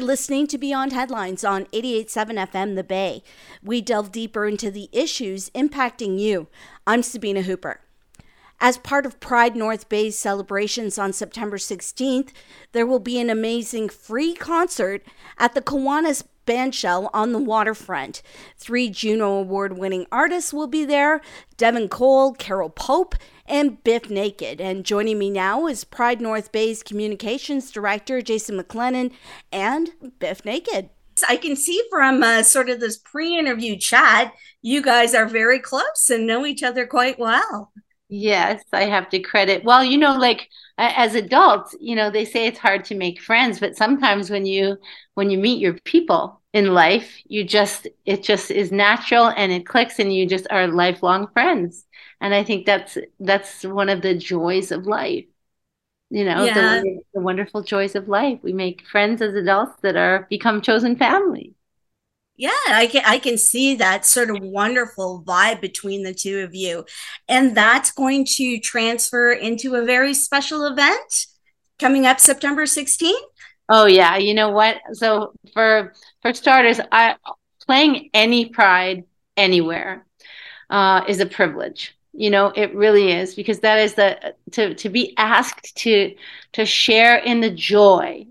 You're listening to Beyond Headlines on 88.7 FM The Bay. We delve deeper into the issues impacting you. I'm Sabina Hooper. As part of Pride North Bay's celebrations on September 16th, there will be an amazing free concert at the Kiwanis Bandshell on the waterfront. Three Juno Award winning artists will be there Devin Cole, Carole Pope, and Bif Naked. And joining me now is Pride North Bay's Communications Director, Jason McLennan, and Bif Naked. I can see from uh, sort of this pre interview chat, you guys are very close and know each other quite well. Yes, I have to credit. Well, you know, like as adults, you know, they say it's hard to make friends, but sometimes when you when you meet your people in life, you just it just is natural and it clicks and you just are lifelong friends. And I think that's that's one of the joys of life. You know, yeah. the, the wonderful joys of life. We make friends as adults that are become chosen family yeah i can i can see that sort of wonderful vibe between the two of you and that's going to transfer into a very special event coming up september 16th oh yeah you know what so for for starters i playing any pride anywhere uh, is a privilege you know it really is because that is the to to be asked to to share in the joy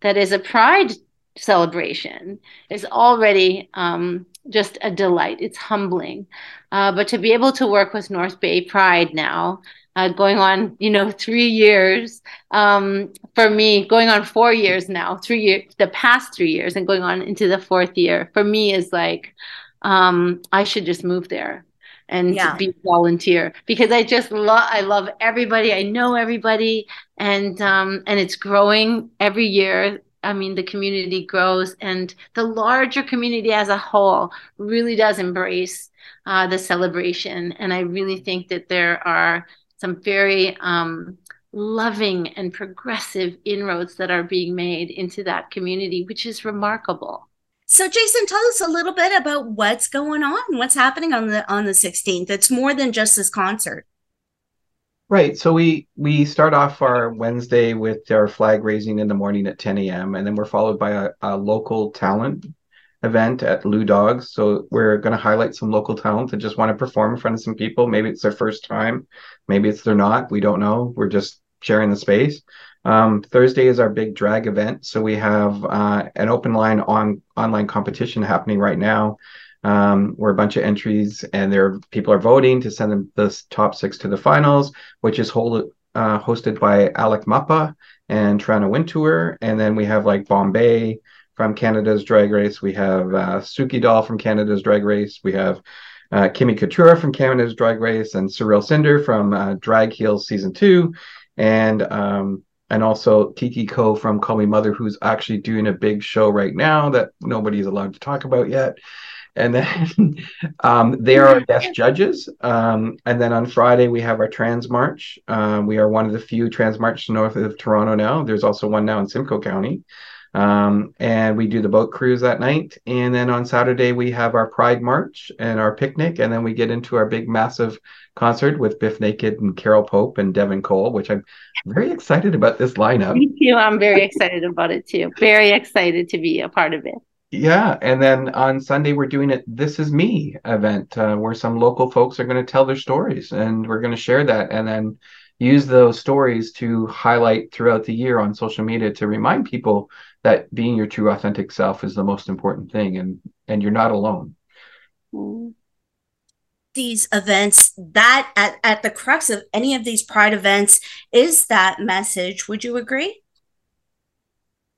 that is a pride celebration is already um, just a delight. It's humbling. Uh, but to be able to work with North Bay Pride now, uh, going on, you know, three years um, for me, going on four years now, three years, the past three years, and going on into the fourth year for me is like, um, I should just move there and yeah. be volunteer because I just love I love everybody. I know everybody and um and it's growing every year. I mean, the community grows and the larger community as a whole really does embrace uh, the celebration. And I really think that there are some very um, loving and progressive inroads that are being made into that community, which is remarkable. So Jason, tell us a little bit about what's going on, what's happening on the on the 16th. It's more than just this concert. Right. So we we start off our Wednesday with our flag raising in the morning at 10 a.m. and then we're followed by a, a local talent event at Lou Dawgs. So we're going to highlight some local talent that just want to perform in front of some people. Maybe it's their first time, maybe it's they're not. We don't know. We're just sharing the space. Um, Thursday is our big drag event. So we have uh, an open line on online competition happening right now um, where a bunch of entries and there people are voting to send them the top six to the finals, which is hold, uh, hosted by Alec Mapa and Toronto Wintour. And then we have like Bombae from Canada's Drag Race. We have uh, Suki Doll from Canada's Drag Race. We have uh, Kimmy Couture from Canada's Drag Race and Surreal Cinder from uh, Drag Heals Season 2. And um, and also Kiki Coe from Call Me Mother, who's actually doing a big show right now that nobody's allowed to talk about yet and then um, they are our guest judges. Um, and then on Friday we have our Trans March. Uh, we are one of the few Trans March north of Toronto now. There's also one now in Simcoe County. Um, and we do the boat cruise that night. And then on Saturday we have our Pride March and our picnic, and then we get into our big massive concert with Bif Naked and Carole Pope and Devin Cole, which I'm very excited about this lineup. Me too. I'm very excited about it too. Very excited to be a part of it. Yeah, and then on Sunday we're doing it. This is me event uh, where some local folks are going to tell their stories, and we're going to share that, and then use those stories to highlight throughout the year on social media to remind people that being your true authentic self is the most important thing, and and you're not alone. These events, that at, at the crux of any of these pride events is that message. Would you agree?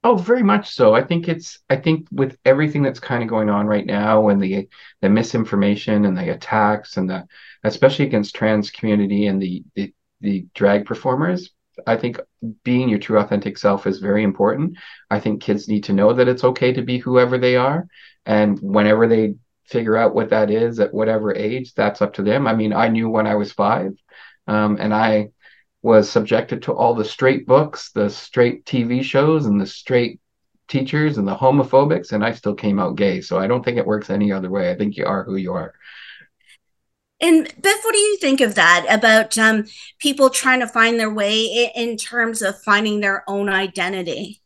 Oh, very much so. I think it's I think with everything that's kind of going on right now and the the misinformation and the attacks and the especially against trans community and the the, the drag performers, I think being your true authentic self is very important. I think kids need to know that it's okay to be whoever they are and whenever they figure out what that is at whatever age, that's up to them. I mean, I knew when I was 5 um, and I was subjected to all the straight books, the straight TV shows, and the straight teachers and the homophobics, and I still came out gay. So I don't think it works any other way. I think you are who you are. And Beth, what do you think of that about um, people trying to find their way in terms of finding their own identity?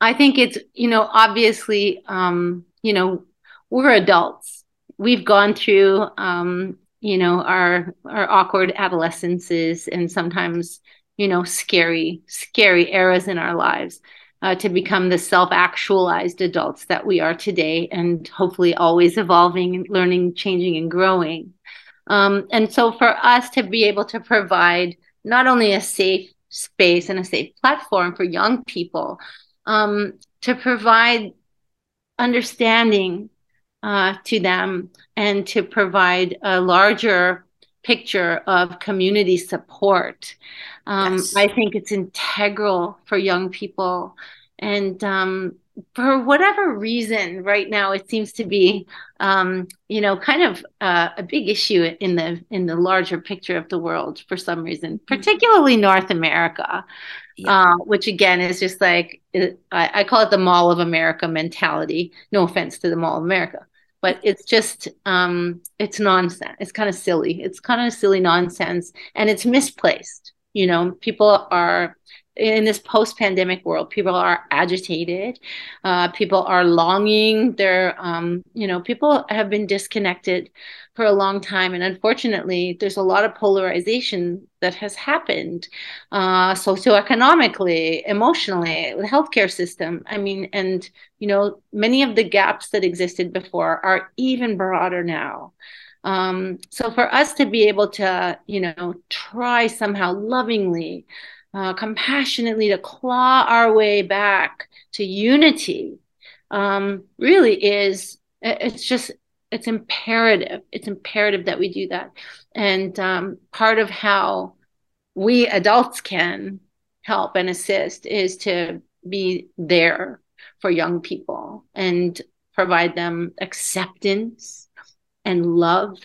I think it's, you know, obviously, um, you know, we're adults. We've gone through, um, you know, our our awkward adolescences and sometimes, you know, scary, scary eras in our lives uh, to become the self-actualized adults that we are today, and hopefully always evolving, learning, changing, and growing. Um, and so, for us to be able to provide not only a safe space and a safe platform for young people um, to provide understanding uh, to them and to provide a larger picture of community support. Um, yes. I think it's integral for young people. And um, for whatever reason right now it seems to be um, you know kind of uh, a big issue in the in the larger picture of the world for some reason mm-hmm. particularly north america yeah. uh, which again is just like it, I, I, call it the mall of america mentality. No offense to the mall of america but it's just um, it's nonsense. It's kind of silly. It's kind of silly nonsense and it's misplaced. You know people are in this post-pandemic world people are agitated uh, people are longing they're um, you know people have been disconnected for a long time and unfortunately there's a lot of polarization that has happened uh, socioeconomically emotionally the healthcare system i mean and you know many of the gaps that existed before are even broader now. Um, so for us to be able to you know try somehow lovingly uh, compassionately to claw our way back to unity um, really is it's just it's imperative it's imperative that we do that. And um, part of how we adults can help and assist is to be there for young people and provide them acceptance and love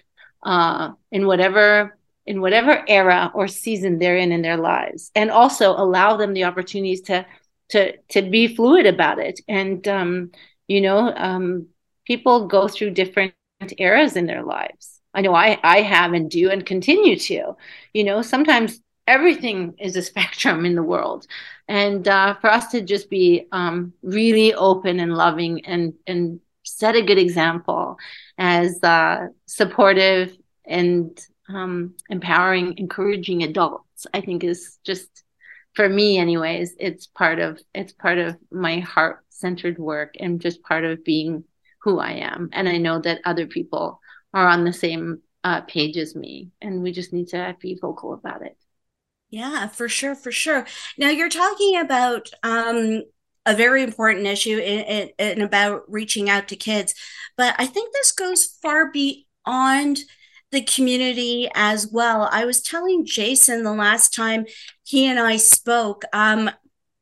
uh, in whatever in whatever era or season they're in in their lives and also allow them the opportunities to to to be fluid about it. And um, you know um, people go through different eras in their lives. I know i i have and do and continue to. You know sometimes everything is a spectrum in the world. And uh, for us to just be um, really open and loving and and set a good example as uh, supportive and um, empowering, encouraging adults, I think is just for me anyways, it's part of it's part of my heart centered work and just part of being who I am. And I know that other people are on the same uh, page as me, and we just need to be vocal about it. Yeah, for sure, for sure. Now you're talking about um, a very important issue and about reaching out to kids, but I think this goes far beyond the community as well. I was telling Jason the last time he and I spoke, um,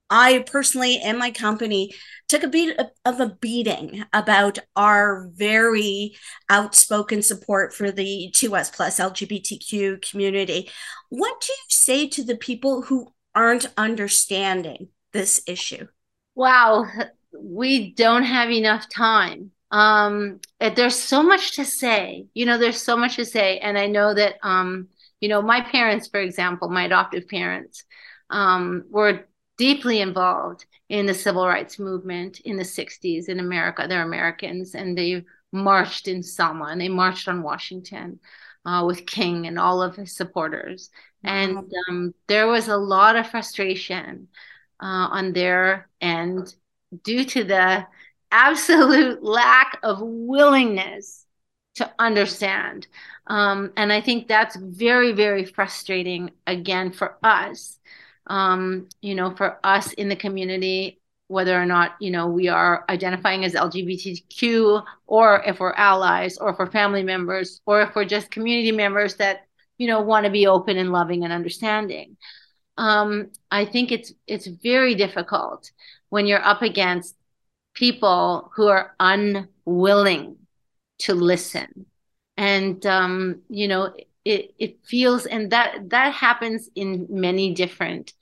I personally and my company took a bit of a beating about our very outspoken support for the 2S plus LGBTQ community. What do you say to the people who aren't understanding this issue? Wow, we don't have enough time um there's so much to say you know there's so much to say. And i know that um you know my parents for example my adoptive parents um were deeply involved in the civil rights movement in the 60s in america. They're americans and they marched in selma and they marched on washington uh, with king and all of his supporters. And um, there was a lot of frustration uh, on their end due to the absolute lack of willingness to understand. Um, and I think that's very, very frustrating again for us. Um, you know, for us in the community, whether or not, you know, we are identifying as LGBTQ or if we're allies or if we're family members or if we're just community members that, you know, want to be open and loving and understanding. Um, I think it's it's very difficult when you're up against people who are unwilling to listen. And um, you know it, it feels and that that happens in many different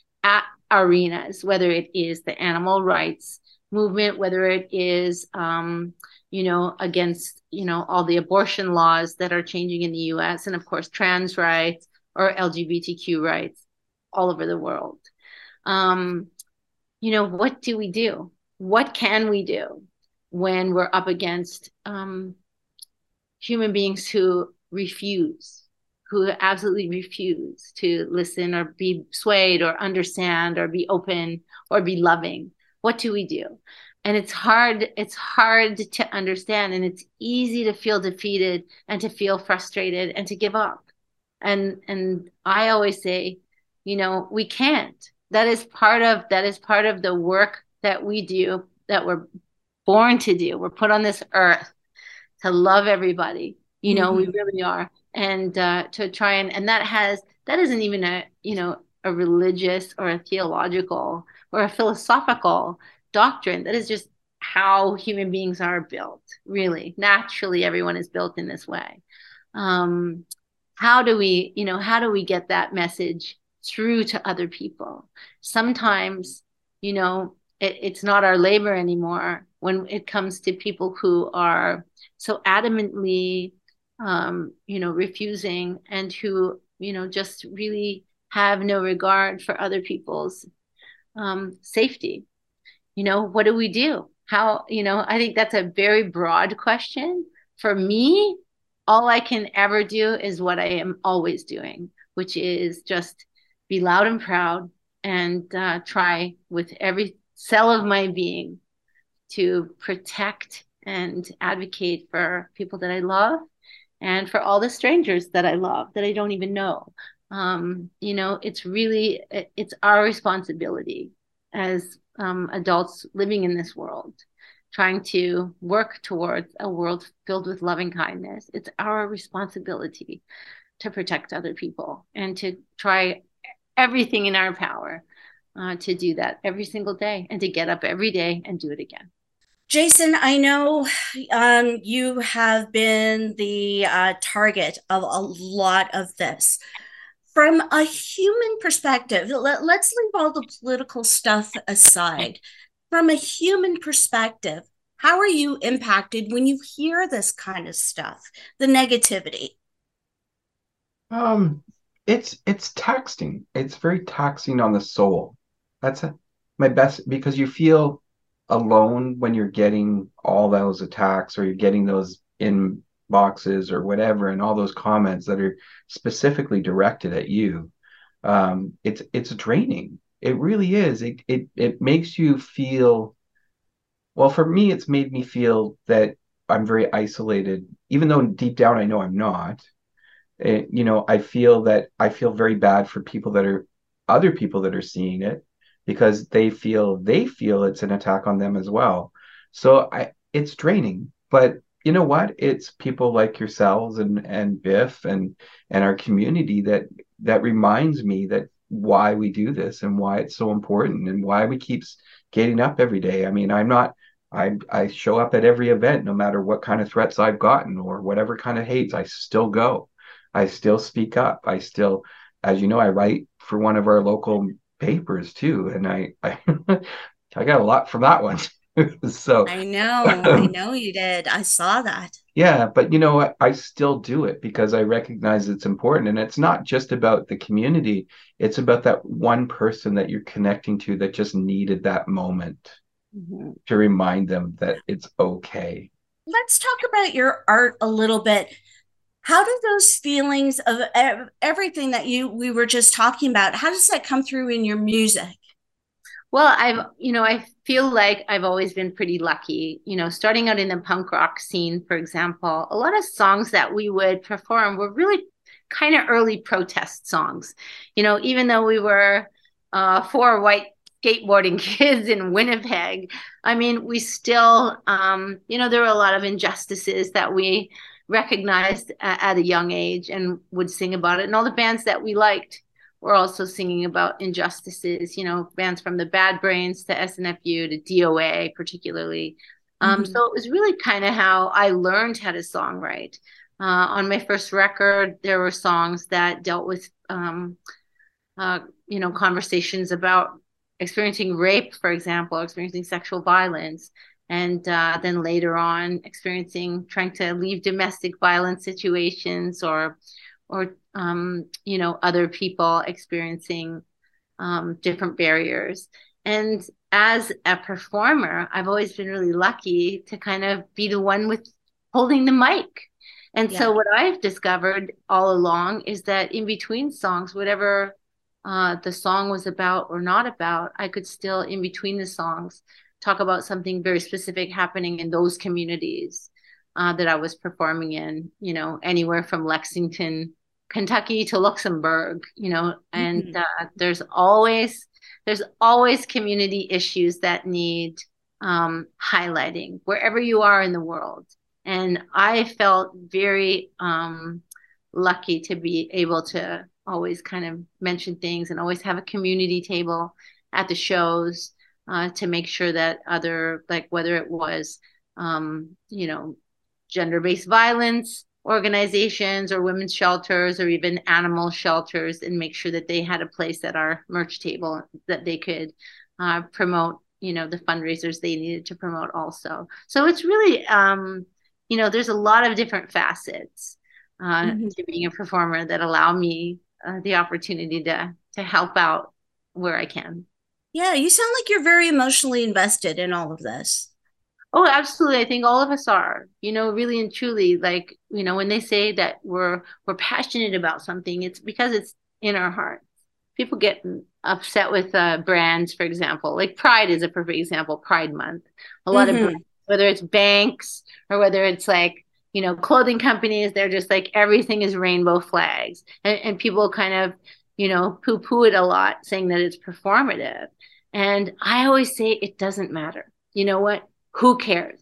arenas whether it is the animal rights movement whether it is um, you know against you know all the abortion laws that are changing in the us and of course trans rights or lgbtq rights all over the world. Um, you know what do we do what can we do when we're up against um, human beings who refuse, who absolutely refuse to listen or be swayed or understand or be open or be loving? What do we do? and it's hard it's hard to understand and it's easy to feel defeated and to feel frustrated and to give up and and i always say you know we can't that is part of that is part of the work that we do that we're born to do. We're put on this earth to love everybody. You know mm-hmm. we really are. And uh, to try and and that has that isn't even a you know a religious or a theological or a philosophical doctrine. That is just how human beings are built really. Naturally everyone is built in this way. Um, how do we you know how do we get that message through to other people? Sometimes you know it, it's not our labor anymore when it comes to people who are so adamantly um, you know refusing and who you know just really have no regard for other people's um, safety. You know what do we do? How you know i think that's a very broad question. For me all i can ever do is what i am always doing which is just be loud and proud and uh, try with every cell of my being to protect and advocate for people that i love and for all the strangers that i love that i don't even know um, you know it's really it's our responsibility as um, adults living in this world, trying to work towards a world filled with loving kindness. It's our responsibility to protect other people and to try everything in our power uh, to do that every single day and to get up every day and do it again. Jason, I know um, you have been the uh, target of a lot of this from a human perspective, let, us leave all the political stuff aside. From a human perspective, how are you impacted when you hear this kind of stuff, the negativity? Um, it's it's taxing. It's very taxing on the soul. That's a, my best because you feel alone when you're getting all those attacks or you're getting those in boxes or whatever and all those comments that are specifically directed at you. Um, it's it's draining. It really is. It, it it makes you feel well for me it's made me feel that i'm very isolated. Even though deep down i know i'm not it, you know i feel that i feel very bad for people that are other people that are seeing it because they feel they feel it's an attack on them as well so i it's draining but you know what? It's people like yourselves and and Bif and and our community that that reminds me that why we do this and why it's so important and why we keep getting up every day. I mean, I'm not I I show up at every event no matter what kind of threats I've gotten or whatever kind of hates. I still go. I still speak up. I still, as you know, I write for one of our local papers too, and I I, I got a lot from that one. so I know, I know you did. I saw that. Yeah, but you know what? I still do it because I recognize it's important. And it's not just about the community, it's about that one person that you're connecting to that just needed that moment mm-hmm. to remind them that it's okay. Let's talk about your art a little bit. How do those feelings of everything that you we were just talking about, how does that come through in your music? Well, I've, you know, I feel like I've always been pretty lucky. You know, starting out in the punk rock scene, for example, a lot of songs that we would perform were really kind of early protest songs. You know, even though we were uh, four white skateboarding kids in Winnipeg, I mean, we still, um, you know, there were a lot of injustices that we recognized at a young age and would sing about it. And all the bands that we liked we're also singing about injustices, you know, bands from the Bad Brains to SNFU to DOA, particularly. Um, mm-hmm. So it was really kind of how I learned how to songwrite. Uh, on my first record, there were songs that dealt with, um, uh, you know, conversations about experiencing rape, for example, experiencing sexual violence, and uh, then later on experiencing trying to leave domestic violence situations or or um, you know other people experiencing um, different barriers And as a performer, I've always been really lucky to kind of be the one with holding the mic. And yeah. so what I've discovered all along is that in between songs, whatever uh, the song was about or not about, I could still, in between the songs, talk about something very specific happening in those communities uh, that I was performing in, you know, anywhere from Lexington, Kentucky to Luxembourg, you know, and mm-hmm. uh, there's always there's always community issues that need um, highlighting wherever you are in the world. And I felt very um, lucky to be able to always kind of mention things and always have a community table at the shows uh, to make sure that other, like whether it was, um, you know, gender based violence organizations or women's shelters or even animal shelters and make sure that they had a place at our merch table that they could uh, promote you know the fundraisers they needed to promote also so it's really um you know there's a lot of different facets uh, mm-hmm. to being a performer that allow me uh, the opportunity to to help out where i can yeah you sound like you're very emotionally invested in all of this Oh, absolutely. I think all of us are, you know, really and truly like, you know, when they say that we're we're passionate about something, it's because it's in our hearts. People get upset with uh, brands, for example, like Pride is a perfect example, Pride Month. A lot mm-hmm. of whether it's banks or whether it's like, you know, clothing companies, they're just like everything is rainbow flags. And, and people kind of, you know, poo poo it a lot, saying that it's performative. And I always say it doesn't matter. You know what? Who cares?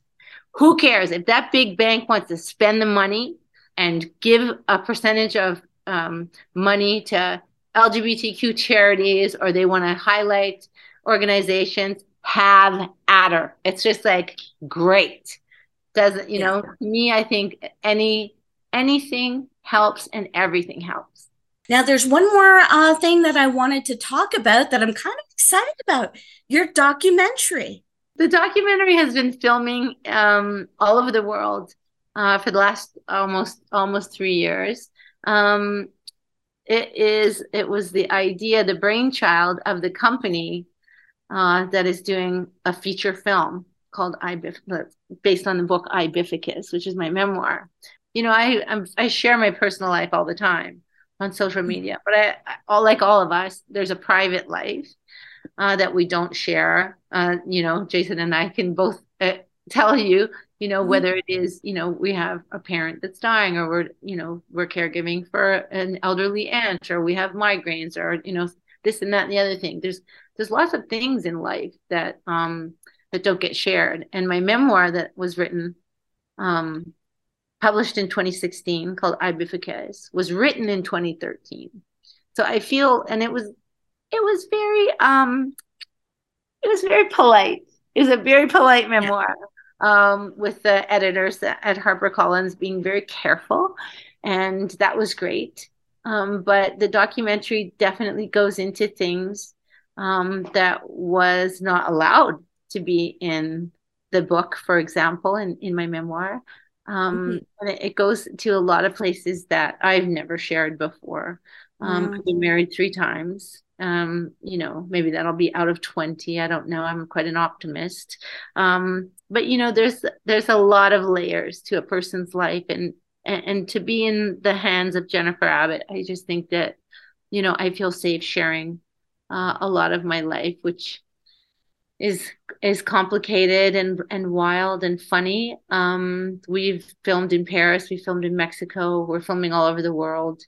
Who cares if that big bank wants to spend the money and give a percentage of um, money to LGBTQ charities or they want to highlight organizations? Have at her. It's just like great. Doesn't you know? Me, I think any anything helps and everything helps. Now, there's one more uh, thing that I wanted to talk about that I'm kind of excited about your documentary. The documentary has been filming um, all over the world uh, for the last almost almost three years. Um, it is it was the idea, the brainchild of the company uh, that is doing a feature film called Ibif- based on the book I, Bificus, which is my memoir. You know, I I'm, i share my personal life all the time on social media, but I, I all like all of us, there's a private life uh, that we don't share. Uh, you know, Jason and I can both uh, tell you, you know, mm-hmm. whether it is, you know, we have a parent that's dying or we're, you know, we're caregiving for an elderly aunt or we have migraines or, you know, this and that and the other thing. There's there's lots of things in life that um that don't get shared. And my memoir that was written um published in 2016 called I, Bificus was written in 2013. So I feel and it was it was very um it was very polite. It was a very polite memoir um, with the editors at HarperCollins being very careful, and that was great. Um, but the documentary definitely goes into things um, that was not allowed to be in the book, for example, in, in my memoir. Um, mm-hmm. And it, it, goes to a lot of places that I've never shared before. Um. I've been married three times um you know maybe that'll be out of 20 i don't know i'm quite an optimist um but you know there's there's a lot of layers to a person's life and and, and to be in the hands of jennifer abbott i just think that you know i feel safe sharing uh, a lot of my life which is is complicated and and wild and funny. Um we've filmed in paris we filmed in mexico we're filming all over the world.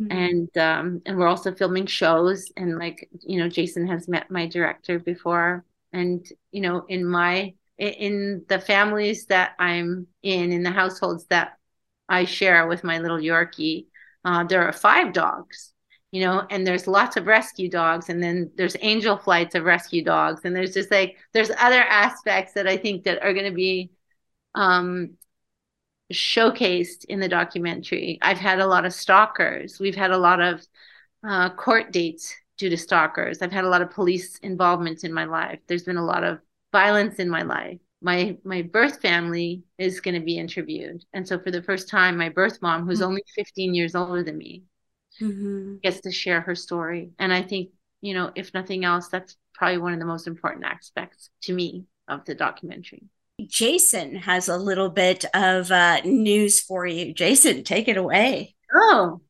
Mm-hmm. And um, and we're also filming shows and like you know Jason has met my director before. And you know in my in the families that I'm in in the households that I share with my little Yorkie uh, there are five dogs you know and there's lots of rescue dogs and then there's angel flights of rescue dogs and there's just like there's other aspects that I think that are going to be um showcased in the documentary. I've had a lot of stalkers. We've had a lot of uh, court dates due to stalkers. I've had a lot of police involvement in my life. There's been a lot of violence in my life. My my birth family is going to be interviewed, and so for the first time, my birth mom, who's mm-hmm. only 15 years older than me, mm-hmm. gets to share her story. And I think you know, if nothing else, that's probably one of the most important aspects to me of the documentary. Jason has a little bit of uh, news for you. Jason, take it away. Oh,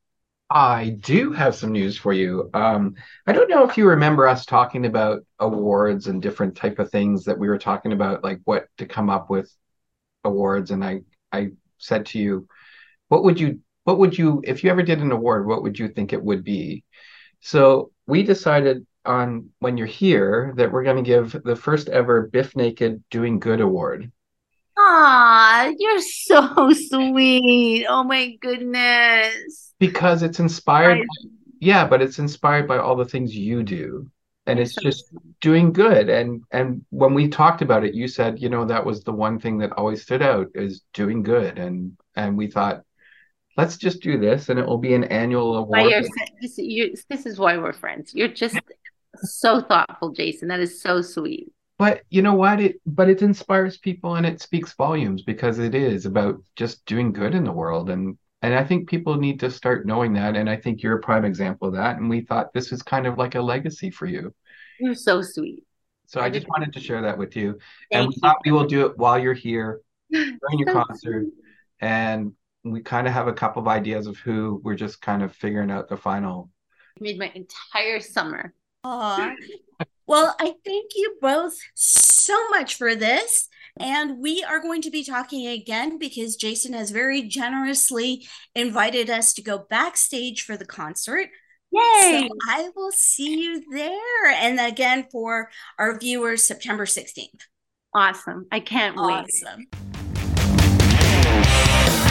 I do have some news for you. Um, I don't know if you remember us talking about awards and different type of things that we were talking about, like what to come up with awards. And I, I said to you, what would you, what would you, if you ever did an award, what would you think it would be? So we decided on when you're here that we're going to give the first ever Bif Naked Doing Good Award. Ah, you're so sweet. Oh my goodness. Because it's inspired, by, yeah, but it's inspired by all the things you do. And it's just doing good. And and when we talked about it, you said, you know, that was the one thing that always stood out is doing good. And and we thought, let's just do this and it will be an annual award. This, this is why we're friends. You're just so thoughtful, Jason. That is so sweet but you know what it but it inspires people and it speaks volumes because it is about just doing good in the world and and I think people need to start knowing that and I think you're a prime example of that and we thought this is kind of like a legacy for you. You're so sweet. So I just wanted to share that with you. Thank and we you. thought we will do it while you're here during your concert. And we kind of have a couple of ideas of who we're just kind of figuring out the final. made my entire summer. Aww. Well, I thank you both so much for this. And we are going to be talking again because Jason has very generously invited us to go backstage for the concert. Yay! So I will see you there. And again, for our viewers, September 16th. Awesome. I can't awesome. wait.